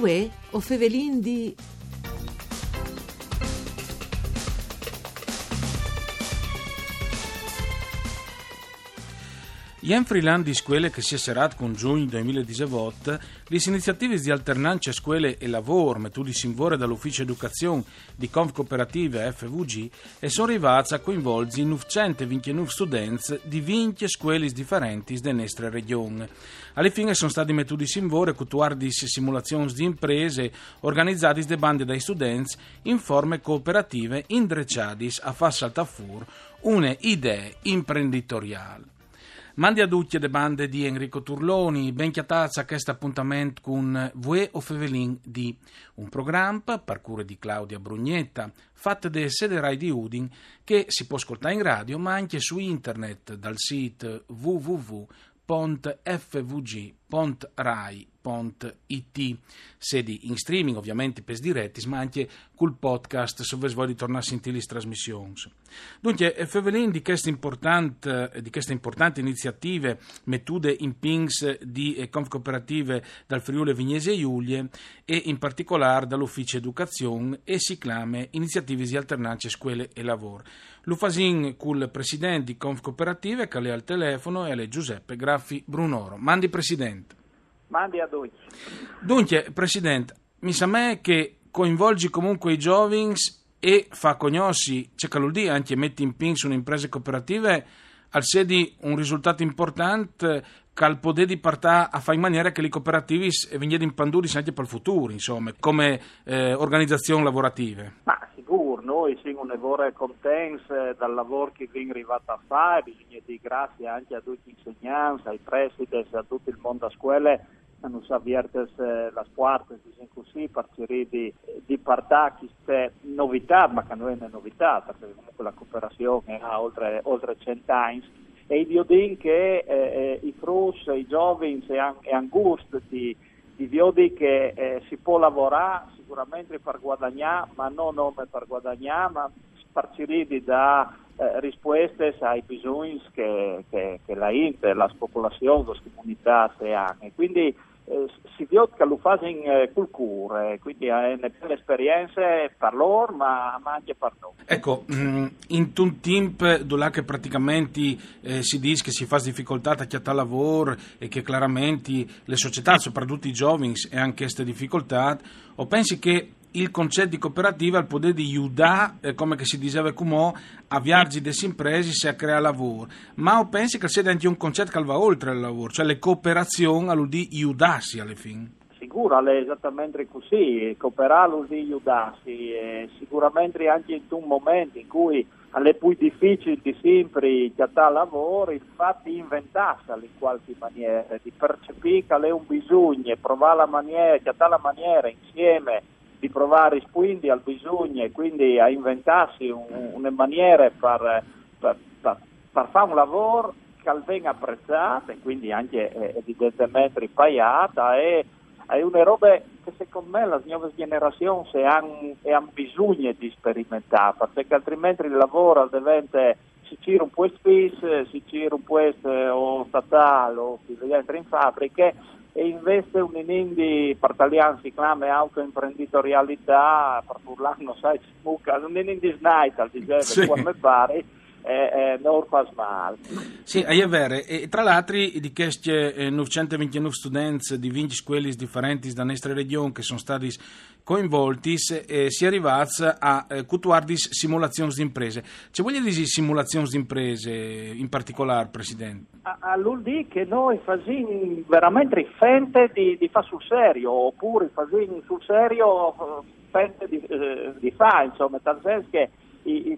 Uè, o Fevelin di... In Friland di scuole che si è serat con giugno 2018, le iniziative di alternanza scuole e lavoro, metodi sinvore dall'Ufficio Educazione di Conf Cooperative FVG, e sono arrivate a coinvolgere 929 studenti di 20 scuole differenti delle nostre regioni. Alla fine sono stati metodi sinvore di simulazioni di imprese organizzate da bande dai studenti in forme cooperative indrecciate a far saltare fuori une idee imprenditoriali. Mandi a tutti le bande di Enrico Turloni, ben chiatazza questo appuntamento con Vue o Fevelin di un programma, parcure di Claudia Brugnetta, fatto da sede Rai di Udin, che si può ascoltare in radio ma anche su internet dal sito www.fvg.rai.com www.it sedi in streaming ovviamente per diretti ma anche col podcast se vuoi ritornare a sentire le trasmissioni dunque Fevelin di queste importanti, di queste importanti iniziative mettute in pings di Conf Cooperative dal Friuli Vignese e Giulie e in particolare dall'Ufficio Educazione e si clame iniziative di alternanza scuole e lavoro. Lufasin col presidente di Conf Cooperative che è al telefono e è Giuseppe Graffi Brunoro. Mandi presidente Mandi a tutti. Dunque, Presidente, mi sa me che coinvolgi comunque i giovani e fa cognosci, c'è caludì, anche metti in pin su un'impresa cooperative, al sedi un risultato importante che al potere di partà a fare in maniera che le cooperative vengano in panduri anche per il futuro, insomma, come eh, organizzazioni lavorative. Ma sicuro, noi siamo un lavoro contenti dal lavoro che viene arrivato a fare, bisogna dire grazie anche a tutti gli insegnanti, ai presidi, a tutto il mondo a scuole non avviertes eh, le porte, diciamo così, partire di, di partire queste novità, ma che non è una novità, perché comunque la cooperazione ha oltre, oltre 100 anni, e io dico che eh, i frus, i giovani e anche gusto di, di vedi che eh, si può lavorare sicuramente per guadagnare, ma non nome per guadagnare, ma partire da eh, risposte ai bisogni che, che, che la Inter, la popolazione, le comunità hanno. Quindi eh, si vede che lo fanno eh, cultura, quindi è una bella esperienza per loro ma, ma, anche per noi. Ecco, mm, in un tempo dove che praticamente eh, si dice che si fa difficoltà a chiattare lavoro e che chiaramente le società, soprattutto i giovani, hanno anche queste difficoltà, o pensi che il concetto di cooperativa al potere di aiutare, eh, come si diceva come a viaggi delle imprese se a creare lavoro, ma pensi che sia anche un concetto che va oltre il lavoro, cioè le cooperazioni dire aiutarsi alle fine? Sicuro, è esattamente così, cooperare vuol dire aiutarsi, sicuramente anche in un momento in cui alle più difficili di sempre che ha lavoro, il di inventarsi in qualche maniera, di percepire che è un bisogno, provare la maniera, che ha la maniera insieme di provare quindi al bisogno e quindi a inventarsi un, una maniera per, per, per, per, fare un lavoro che venga apprezzato e quindi anche eh, evidentemente ripagata e è una roba che secondo me le nuove generazioni hanno, hanno bisogno di sperimentare perché altrimenti il lavoro diventa si gira un po' spesso, si gira un po' o statale o si entra in fabbriche e invece un inindi per italiano si chiama autoimprenditorialità, per urlano sai, smucca, un inindi snaita, diceva, sì. come pare, eh, eh, non fa. Sì, è vero. E tra l'altro, di questi eh, 929 studenti di 20 scuole differenti da nostra regione che sono stati coinvolti, eh, si è arrivati a eh, simulazioni di imprese. C'è voglia di simulazioni di imprese in particolare, Presidente? All'ULD che noi facciamo veramente fente di, di fare sul serio, oppure facciamo sul serio eh, fente di, eh, di fare, insomma, nel senso che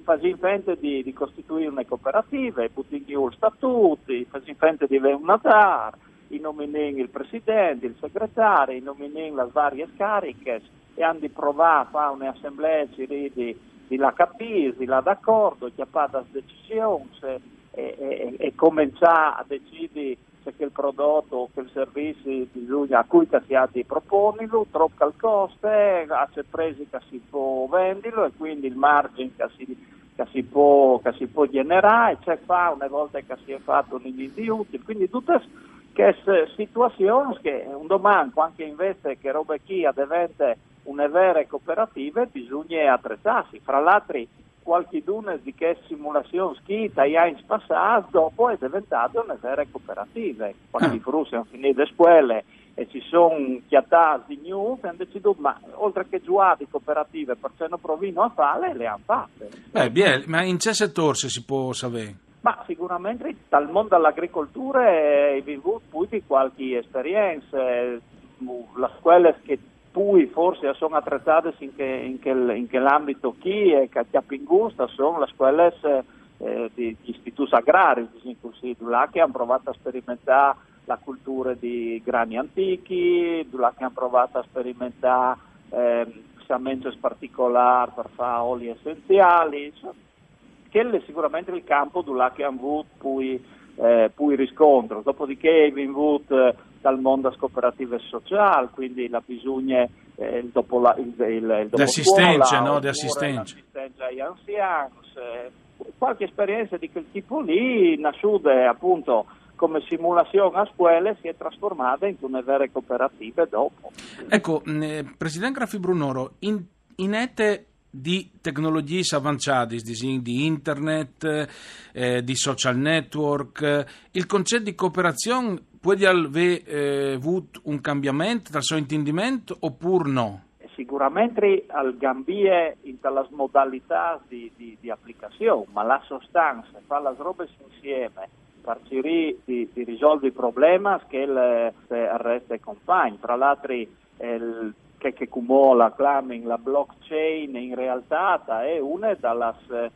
facciamo fente di, di, costituire una cooperativa, buttiamo il statuto, facciamo fente di avere una TAR, nominiamo il presidente, il segretario, nominiamo le varie cariche e hanno di provare a fare un'assemblea di, di, la capire, di la d'accordo, ha fatto decisioni e, e, e cominciare a decidere se quel prodotto o quel servizio bisogna a cui si ha di proporlo, troppo al costo, a c'è presi che si può venderlo e quindi il margine che si, che si, può, che si può generare, c'è fa una volta che si è fatto un indizi utile, quindi tutte queste situazioni che un domani, anche invece che roba chi diventa una vera cooperativa, bisogna attrezzarsi. Fra l'altro, qualche d'una di che simulazioni scritte agli anni passati, dopo è diventata una vera cooperativa. Quando ah. i frutti hanno finito le scuole e ci sono chiatati di new, hanno deciso, ma oltre che giocare di cooperative per ceno provino a fare, le hanno fatte. Beh, bien, ma in che settore si può sapere? Ma sicuramente dal mondo dell'agricoltura hai avuto poi di qualche esperienza, le scuole che poi forse sono attrezzate in, che, in, che, in che l'ambito chi e che a Pingusta sono le scuole eh, di, di istituti agrari, così, là che hanno provato a sperimentare la cultura di grani antichi, là che hanno provato a sperimentare eh, semence particolari per fare oli essenziali, quello è sicuramente il campo dove che hanno avuto poi, eh, poi riscontro. Dopodiché abbiamo avuto dal mondo cooperative sociali, quindi la bisogna eh, il dopo la, il, il, il dopo scuola, no? Di assistenza. l'assistenza agli anziani. Qualche esperienza di quel tipo lì, nasce appunto come simulazione a scuole si è trasformata in una vera cooperativa dopo. Ecco, eh, Presidente Graffi Brunoro, in, in ete di tecnologie avanzate, di internet, eh, di social network. Il concetto di cooperazione può aver eh, avuto un cambiamento dal suo intendimento oppure no? Sicuramente al gambie in tale modalità di, di, di, applicazione, ma la sostanza, fa le robe insieme cercare di, di risolvere i problemi che le, resta compagni. Tra l'altro il che, cumola clamming la blockchain in realtà è una delle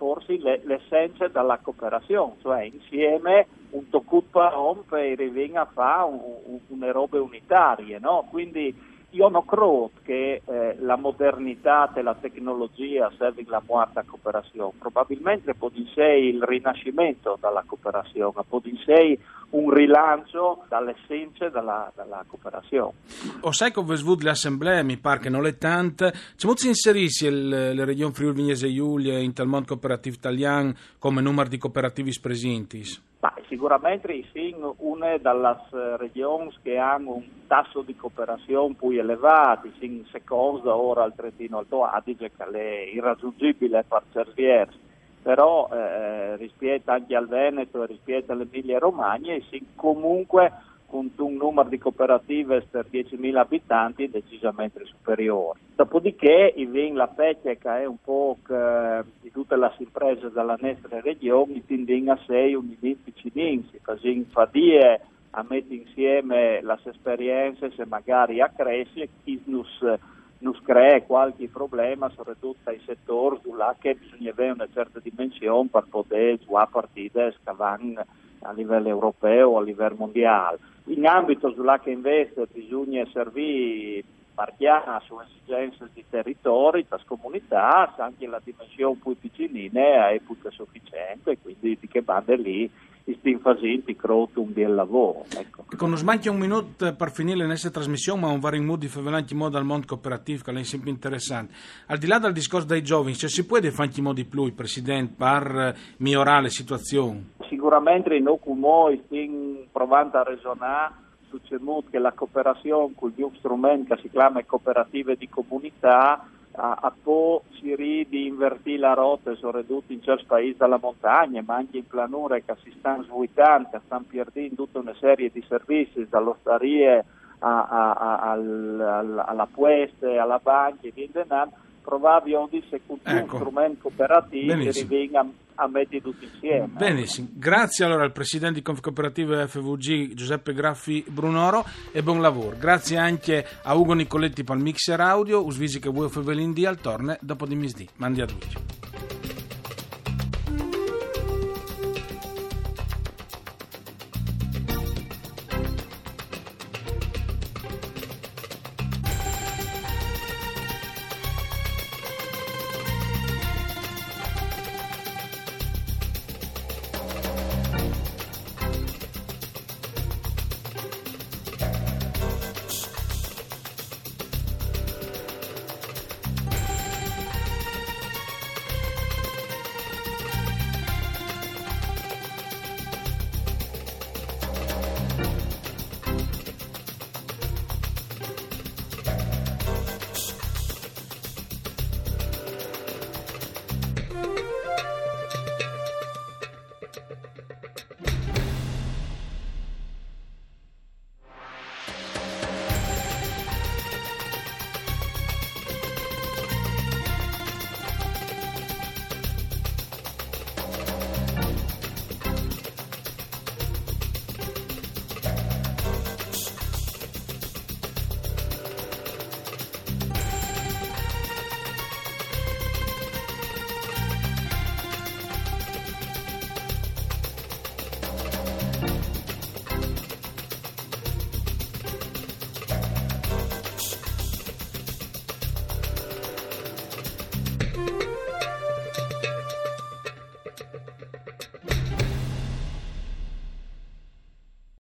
forse le, l'essenza della cooperazione, cioè insieme un tocut per rompe e rivenga a fare un, un, una robe unitarie, no? Quindi io non credo che eh, la modernità e la tecnologia servano la morta cooperazione, probabilmente può essere il rinascimento della cooperazione, può essere un rilancio dall'essenza della, della cooperazione. O sai come svud l'assemblea, mi pare che non è tante, c'è molto inserirsi le regioni Friuli Vignese Giulia in tal mondo cooperativo italiano come numero di cooperativi presenti? Ma sicuramente sono una delle regioni che hanno un tasso di cooperazione più elevato, in seconda ora al Trentino Alto Adige, che è irraggiungibile per certi versi, però eh, rispetto anche al Veneto e rispetto all'Emilia Romagna, sì, comunque con un numero di cooperative per 10.000 abitanti decisamente superiore. Dopodiché i vin la pecca è un po' che, di tutte le imprese della nostra regione tendono a sé un difficili, così fa dire a mettere insieme le esperienze se magari a crescere chi nos crea qualche problema soprattutto ai settori che bisogna avere una certa dimensione per poter giocare partite a livello europeo o a livello mondiale. In ambito sulla che invece bisogna servire partiamo su esigenze di territori, per comunità, anche la dimensione più piccolina è più che sufficiente, quindi di che bande lì croto un bel lavoro. Ecco. Ecco, non smanca un minuto per finire la nostra trasmissione, ma un vario modo di fare anche modo al mondo cooperativo, che è sempre interessante. Al di là del discorso dei giovani, se si può fare anche modi più, Presidente, per migliorare la situazione? Sicuramente noi come stiamo provando a ragionare su che la cooperazione con gli strumenti che si chiama cooperative di comunità a, a po' si ridi invertire la rotta sono ridotti in certi paesi dalla montagna, ma anche in planure che si stanno svuotando, stanno perdendo tutta una serie di servizi, dall'osteria alla pueste, alla banca e via provavi oggi se con ecco. strumento cooperativo che rivenga a mettere tutti insieme. Benissimo, grazie allora al Presidente di Confcooperative FVG Giuseppe Graffi Brunoro e buon lavoro. Grazie anche a Ugo Nicoletti per il mixer audio, usvisi che vuoi fevelin di al torne dopo di misdì. Mandi a tutti.